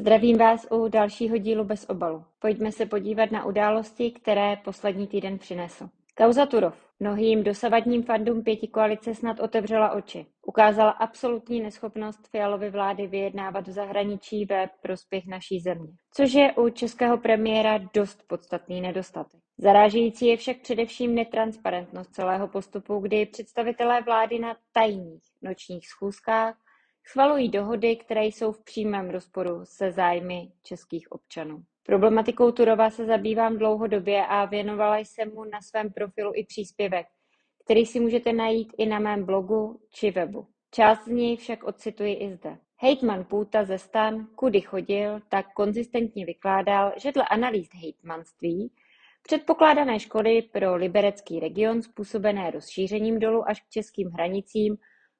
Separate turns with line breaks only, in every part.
Zdravím vás u dalšího dílu bez obalu. Pojďme se podívat na události, které poslední týden přinesl. Kauza Turov. Mnohým dosavadním fandům pěti koalice snad otevřela oči. Ukázala absolutní neschopnost Fialovy vlády vyjednávat v zahraničí ve prospěch naší země, což je u českého premiéra dost podstatný nedostatek. Zarážející je však především netransparentnost celého postupu, kdy představitelé vlády na tajných nočních schůzkách schvalují dohody, které jsou v přímém rozporu se zájmy českých občanů. Problematikou Turova se zabývám dlouhodobě a věnovala jsem mu na svém profilu i příspěvek, který si můžete najít i na mém blogu či webu. Část z něj však ocituji i zde. Hejtman Půta ze stan, kudy chodil, tak konzistentně vykládal, že dle analýz hejtmanství předpokládané škody pro liberecký region způsobené rozšířením dolu až k českým hranicím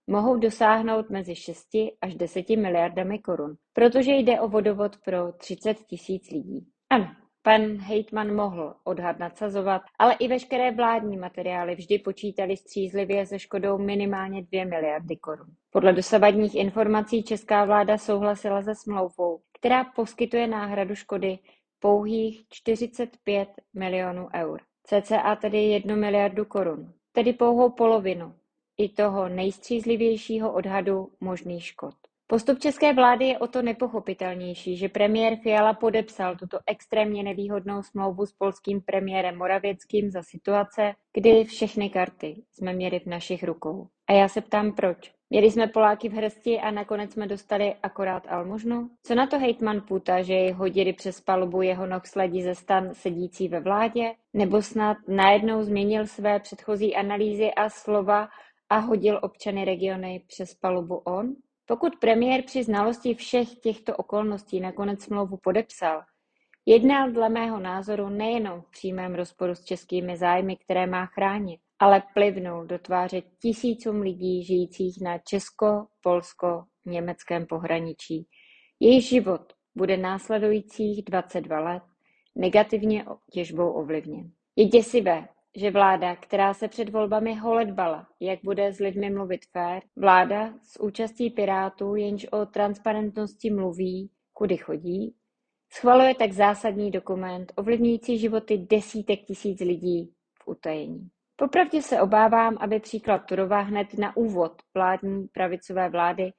mohou dosáhnout mezi 6 až 10 miliardami korun, protože jde o vodovod pro 30 tisíc lidí. Ano, pan hejtman mohl odhad nadsazovat, ale i veškeré vládní materiály vždy počítali střízlivě se škodou minimálně 2 miliardy korun. Podle dosavadních informací česká vláda souhlasila se smlouvou, která poskytuje náhradu škody pouhých 45 milionů eur, cca tedy 1 miliardu korun, tedy pouhou polovinu i toho nejstřízlivějšího odhadu možných škod. Postup české vlády je o to nepochopitelnější, že premiér Fiala podepsal tuto extrémně nevýhodnou smlouvu s polským premiérem Moravěckým za situace, kdy všechny karty jsme měli v našich rukou. A já se ptám proč. Měli jsme Poláky v hrsti a nakonec jsme dostali akorát almužnu? Co na to hejtman Puta, že jej hodili přes palubu jeho noh sledí ze stan sedící ve vládě? Nebo snad najednou změnil své předchozí analýzy a slova a hodil občany regiony přes palubu on? Pokud premiér při znalosti všech těchto okolností nakonec smlouvu podepsal, jednal dle mého názoru nejenom v přímém rozporu s českými zájmy, které má chránit, ale plivnul do tváře tisícům lidí žijících na česko-polsko-německém pohraničí. Jejich život bude následujících 22 let negativně těžbou ovlivněn. Je děsivé, že vláda, která se před volbami holedbala, jak bude s lidmi mluvit fér, vláda s účastí Pirátů, jenž o transparentnosti mluví, kudy chodí, schvaluje tak zásadní dokument ovlivňující životy desítek tisíc lidí v utajení. Popravdě se obávám, aby příklad Turova hned na úvod vládní pravicové vlády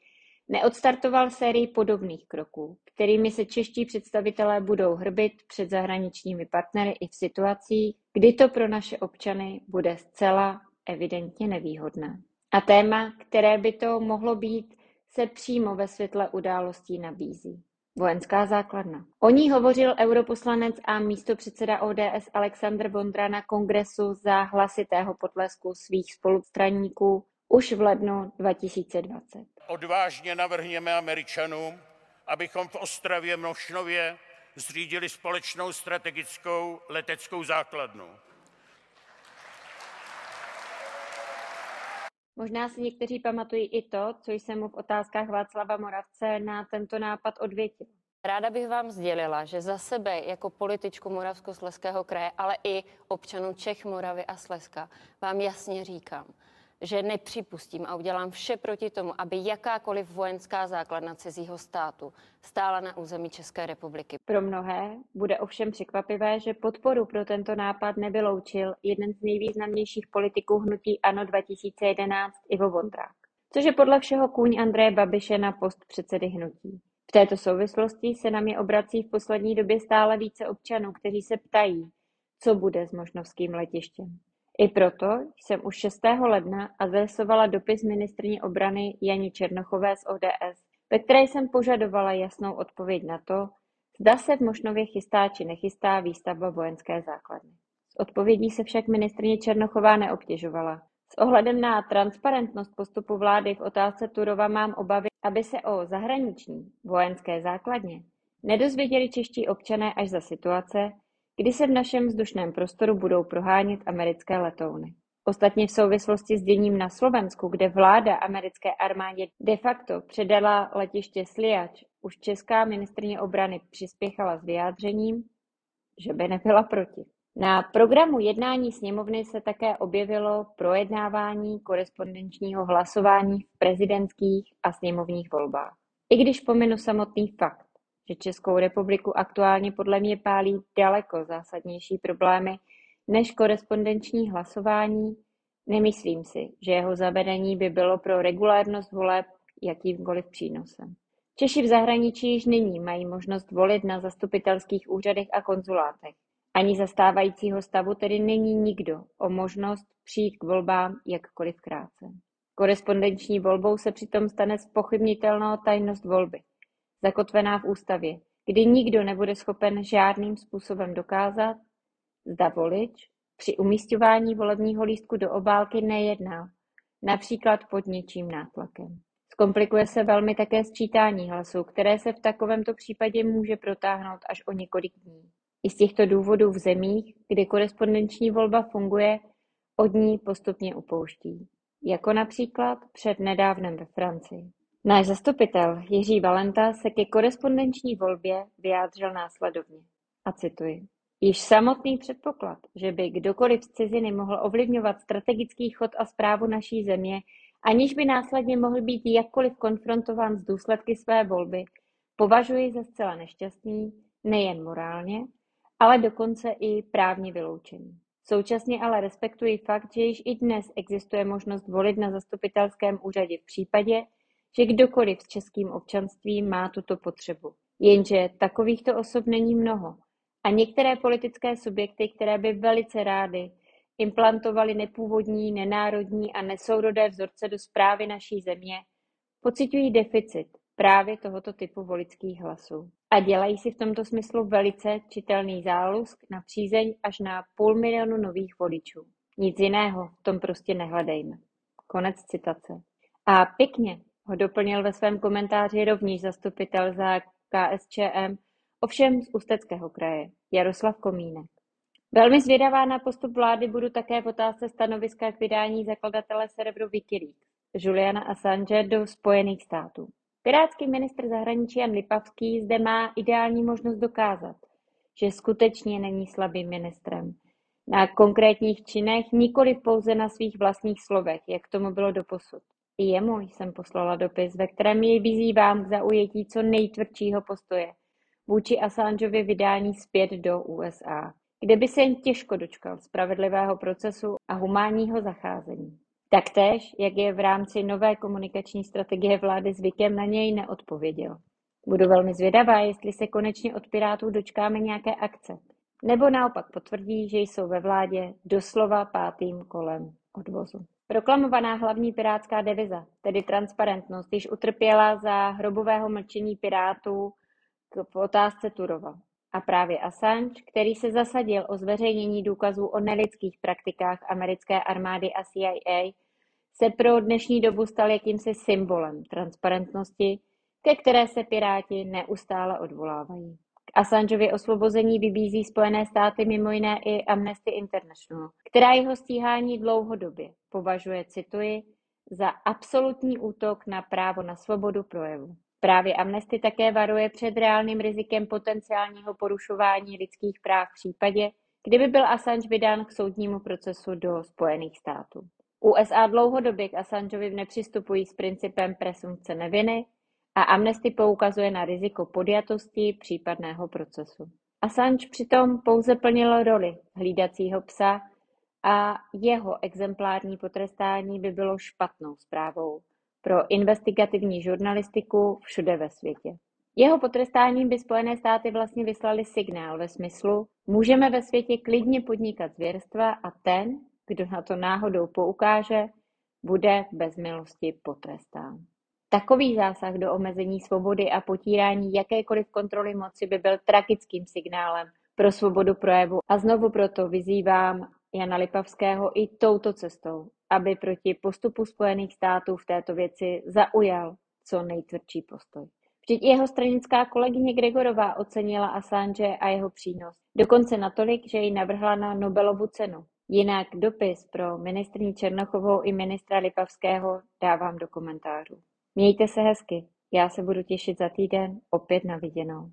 neodstartoval sérii podobných kroků, kterými se čeští představitelé budou hrbit před zahraničními partnery i v situacích, kdy to pro naše občany bude zcela evidentně nevýhodné. A téma, které by to mohlo být, se přímo ve světle událostí nabízí. Vojenská základna. O ní hovořil europoslanec a místopředseda ODS Alexandr Vondra na kongresu za hlasitého potlesku svých spolustraníků už v lednu 2020.
Odvážně navrhněme Američanům, abychom v Ostravě Mošnově zřídili společnou strategickou leteckou základnu.
Možná si někteří pamatují i to, co jsem mu v otázkách Václava Moravce na tento nápad odvětil.
Ráda bych vám sdělila, že za sebe jako političku Moravskosleského kraje, ale i občanů Čech, Moravy a Slezska vám jasně říkám, že nepřipustím a udělám vše proti tomu, aby jakákoliv vojenská základna cizího státu stála na území České republiky.
Pro mnohé bude ovšem překvapivé, že podporu pro tento nápad nevyloučil jeden z nejvýznamnějších politiků hnutí ANO 2011 Ivo Vondrák, což je podle všeho kůň Andreje Babiše na post předsedy hnutí. V této souvislosti se na mě obrací v poslední době stále více občanů, kteří se ptají, co bude s možnovským letištěm. I proto jsem už 6. ledna adresovala dopis ministryni obrany Janě Černochové z ODS, ve které jsem požadovala jasnou odpověď na to, zda se v Mošnově chystá či nechystá výstavba vojenské základny. S odpovědí se však ministrině Černochová neobtěžovala. S ohledem na transparentnost postupu vlády v otázce Turova mám obavy, aby se o zahraniční vojenské základně nedozvěděli čeští občané až za situace, kdy se v našem vzdušném prostoru budou prohánět americké letouny. Ostatně v souvislosti s děním na Slovensku, kde vláda americké armádě de facto předala letiště Sliač, už česká ministrně obrany přispěchala s vyjádřením, že by nebyla proti. Na programu jednání sněmovny se také objevilo projednávání korespondenčního hlasování v prezidentských a sněmovních volbách. I když pominu samotný fakt, že Českou republiku aktuálně podle mě pálí daleko zásadnější problémy než korespondenční hlasování, nemyslím si, že jeho zavedení by bylo pro regulárnost voleb jakýmkoliv přínosem. Češi v zahraničí již nyní mají možnost volit na zastupitelských úřadech a konzulátech. Ani za stávajícího stavu tedy není nikdo o možnost přijít k volbám jakkoliv krátce. Korespondenční volbou se přitom stane spochybnitelnou tajnost volby, zakotvená v ústavě, kdy nikdo nebude schopen žádným způsobem dokázat, zda volič při umístování volebního lístku do obálky nejednal, například pod něčím nátlakem. Komplikuje se velmi také sčítání hlasů, které se v takovémto případě může protáhnout až o několik dní. I z těchto důvodů v zemích, kde korespondenční volba funguje, od ní postupně upouští. Jako například před nedávnem ve Francii. Náš zastupitel Jiří Valenta se ke korespondenční volbě vyjádřil následovně. A cituji. Již samotný předpoklad, že by kdokoliv z ciziny mohl ovlivňovat strategický chod a zprávu naší země, aniž by následně mohl být jakkoliv konfrontován s důsledky své volby, považuji za zcela nešťastný, nejen morálně, ale dokonce i právně vyloučený. Současně ale respektuji fakt, že již i dnes existuje možnost volit na zastupitelském úřadě v případě, že kdokoliv s českým občanstvím má tuto potřebu. Jenže takovýchto osob není mnoho. A některé politické subjekty, které by velice rády implantovali nepůvodní, nenárodní a nesourodé vzorce do správy naší země, pociťují deficit právě tohoto typu volických hlasů. A dělají si v tomto smyslu velice čitelný zálusk na přízeň až na půl milionu nových voličů. Nic jiného v tom prostě nehledejme. Konec citace. A pěkně ho doplnil ve svém komentáři rovněž zastupitel za KSČM, ovšem z Ústeckého kraje, Jaroslav Komínek. Velmi zvědavá na postup vlády budu také v otázce stanoviska k vydání zakladatele serveru Wikileaks, Juliana Assange do Spojených států. Pirátský ministr zahraničí Jan Lipavský zde má ideální možnost dokázat, že skutečně není slabým ministrem. Na konkrétních činech, nikoli pouze na svých vlastních slovech, jak tomu bylo doposud. I jemu jsem poslala dopis, ve kterém jej vyzývám k zaujetí co nejtvrdšího postoje vůči Assangeovi vydání zpět do USA kde by se jen těžko dočkal spravedlivého procesu a humánního zacházení. Taktéž, jak je v rámci nové komunikační strategie vlády zvykem, na něj neodpověděl. Budu velmi zvědavá, jestli se konečně od Pirátů dočkáme nějaké akce, nebo naopak potvrdí, že jsou ve vládě doslova pátým kolem odvozu. Proklamovaná hlavní pirátská deviza, tedy transparentnost, již utrpěla za hrobového mlčení Pirátů k otázce Turova. A právě Assange, který se zasadil o zveřejnění důkazů o nelidských praktikách americké armády a CIA, se pro dnešní dobu stal jakýmsi symbolem transparentnosti, ke které se Piráti neustále odvolávají. K Assangeovi osvobození vybízí Spojené státy mimo jiné i Amnesty International, která jeho stíhání dlouhodobě považuje, cituji, za absolutní útok na právo na svobodu projevu. Právě Amnesty také varuje před reálným rizikem potenciálního porušování lidských práv v případě, kdyby byl Assange vydán k soudnímu procesu do Spojených států. USA dlouhodobě k Assangeovi nepřistupují s principem presumpce neviny a Amnesty poukazuje na riziko podjatosti případného procesu. Assange přitom pouze plnil roli hlídacího psa a jeho exemplární potrestání by bylo špatnou zprávou pro investigativní žurnalistiku všude ve světě. Jeho potrestáním by Spojené státy vlastně vyslali signál ve smyslu můžeme ve světě klidně podnikat zvěrstva a ten, kdo na to náhodou poukáže, bude bez milosti potrestán. Takový zásah do omezení svobody a potírání jakékoliv kontroly moci by byl tragickým signálem pro svobodu projevu a znovu proto vyzývám Jana Lipavského i touto cestou, aby proti postupu Spojených států v této věci zaujal co nejtvrdší postoj. Vždyť jeho stranická kolegyně Gregorová ocenila Assange a jeho přínos. Dokonce natolik, že ji navrhla na Nobelovu cenu. Jinak dopis pro ministrní Černochovou i ministra Lipavského dávám do komentářů. Mějte se hezky, já se budu těšit za týden opět na viděnou.